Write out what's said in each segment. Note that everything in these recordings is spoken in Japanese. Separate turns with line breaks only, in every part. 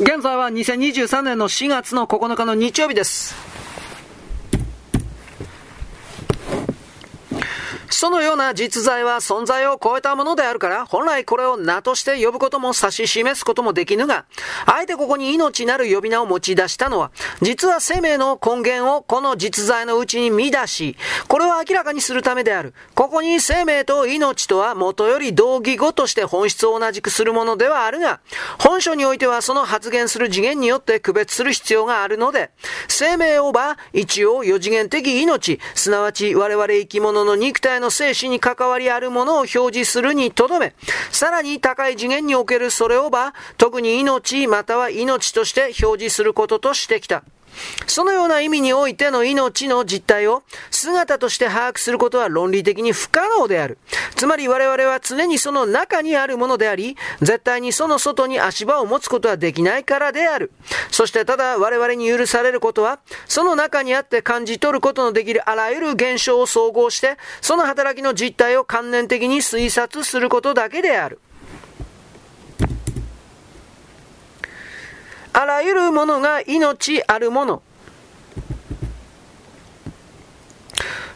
現在は2023年の4月の9日の日曜日です。そのような実在は存在を超えたものであるから、本来これを名として呼ぶことも指し示すこともできぬが、あえてここに命なる呼び名を持ち出したのは、実は生命の根源をこの実在のうちに見出し、これを明らかにするためである。ここに生命と命とは元より同義語として本質を同じくするものではあるが、本書においてはその発言する次元によって区別する必要があるので、生命をば一応四次元的命、すなわち我々生き物の肉体の生死に関わりあるものを表示するにとどめ、さらに高い次元におけるそれをば、特に命または命として表示することとしてきた。そのような意味においての命の実態を姿として把握することは論理的に不可能である。つまり我々は常にその中にあるものであり、絶対にその外に足場を持つことはできないからである。そしてただ我々に許されることは、その中にあって感じ取ることのできるあらゆる現象を総合して、その働きの実態を観念的に推察することだけである。あらゆるものが命あるもの。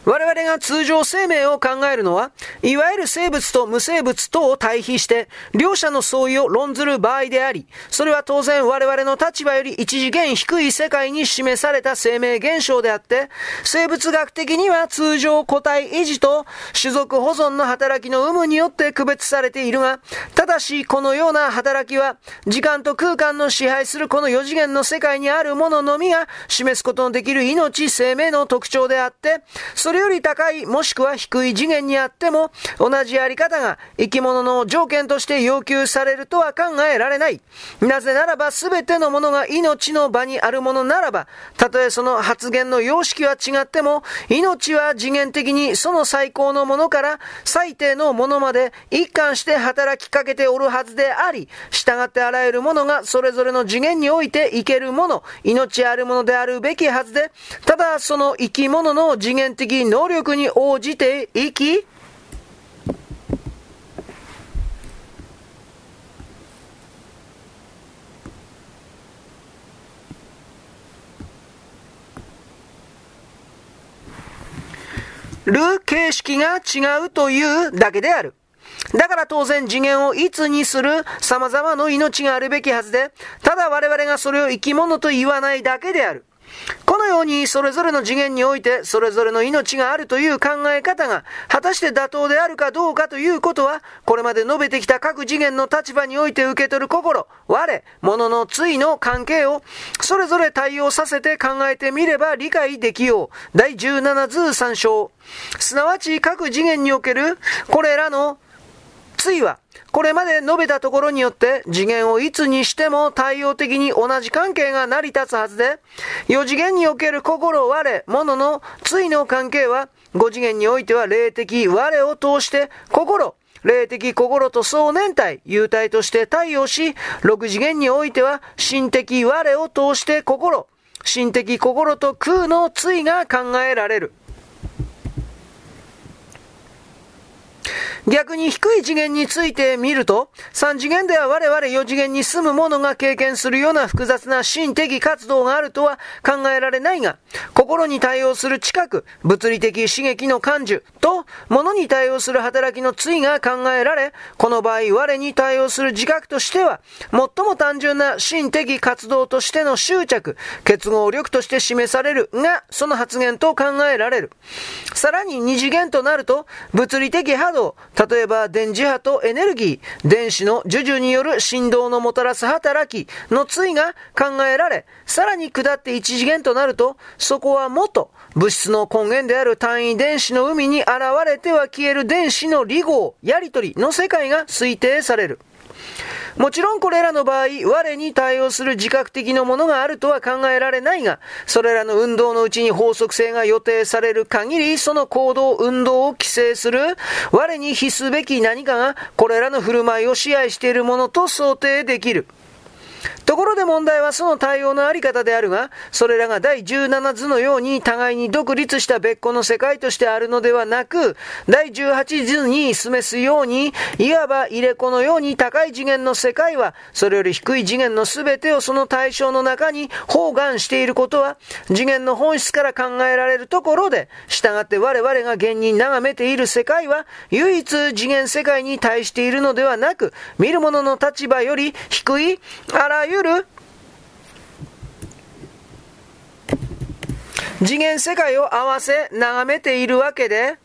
我々が通常生命を考えるのは、いわゆる生物と無生物とを対比して、両者の相違を論ずる場合であり、それは当然我々の立場より一次元低い世界に示された生命現象であって、生物学的には通常個体維持と種族保存の働きの有無によって区別されているが、ただしこのような働きは、時間と空間の支配するこの四次元の世界にあるもののみが示すことのできる命生命の特徴であって、それれより高いもしくは低い次元にあっても、同じやり方が生き物の条件として要求されるとは考えられない。なぜならば全てのものが命の場にあるものならば、たとえその発言の様式は違っても、命は次元的にその最高のものから最低のものまで一貫して働きかけておるはずであり、従ってあらゆるものがそれぞれの次元において生けるもの、命あるものであるべきはずで、ただその生き物の次元的能力に応じて生き、る形式が違うというだけである。だから当然次元をいつにする？様々な命があるべきはずで、ただ我々がそれを生き物と言わないだけである。このようにそれぞれの次元においてそれぞれの命があるという考え方が果たして妥当であるかどうかということはこれまで述べてきた各次元の立場において受け取る心、我、物の対の関係をそれぞれ対応させて考えてみれば理解できよう。第17図3章。すなわち各次元におけるこれらの対はこれまで述べたところによって次元をいつにしても対応的に同じ関係が成り立つはずで、4次元における心我、物の対の関係は、5次元においては霊的我を通して心、霊的心と総年体、幽体として対応し、6次元においては心的我を通して心、心的心と空の対が考えられる。逆に低い次元について見ると、3次元では我々4次元に住む者が経験するような複雑な心的活動があるとは考えられないが、心に対応する知覚、物理的刺激の感受と、物に対応する働きの対が考えられ、この場合我に対応する自覚としては、最も単純な心的活動としての執着、結合力として示されるが、その発言と考えられる。さらに2次元となると、物理的波動、例えば電磁波とエネルギー、電子の授受による振動のもたらす働きの対が考えられ、さらに下って一次元となると、そこは元、物質の根源である単位電子の海に現れては消える電子の離合、やりとりの世界が推定される。もちろんこれらの場合、我に対応する自覚的なものがあるとは考えられないが、それらの運動のうちに法則性が予定される限り、その行動、運動を規制する、我に比すべき何かが、これらの振る舞いを支配しているものと想定できる。ところで問題はその対応のあり方であるが、それらが第17図のように互いに独立した別個の世界としてあるのではなく、第18図に示すように、いわば入れ子のように高い次元の世界は、それより低い次元の全てをその対象の中に包含していることは、次元の本質から考えられるところで、従って我々が現に眺めている世界は、唯一次元世界に対しているのではなく、見る者の立場より低い、あらゆる次元世界を合わせ眺めているわけで、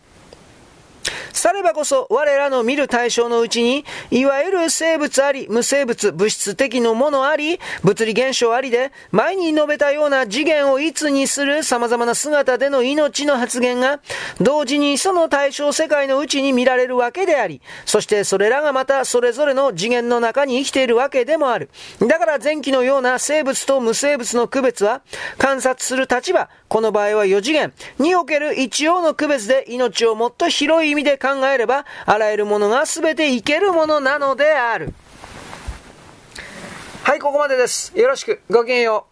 さればこそ我らの見る対象のうちに、いわゆる生物あり、無生物、物質的のものあり、物理現象ありで、前に述べたような次元をいつにする様々な姿での命の発現が、同時にその対象世界のうちに見られるわけであり、そしてそれらがまたそれぞれの次元の中に生きているわけでもある。だから前期のような生物と無生物の区別は、観察する立場、この場合は4次元における一応の区別で命をもっと広い意味で考えれば、あらゆるものが全ていけるものなのである。はい、ここまでです。よろしく。ごきげんよう。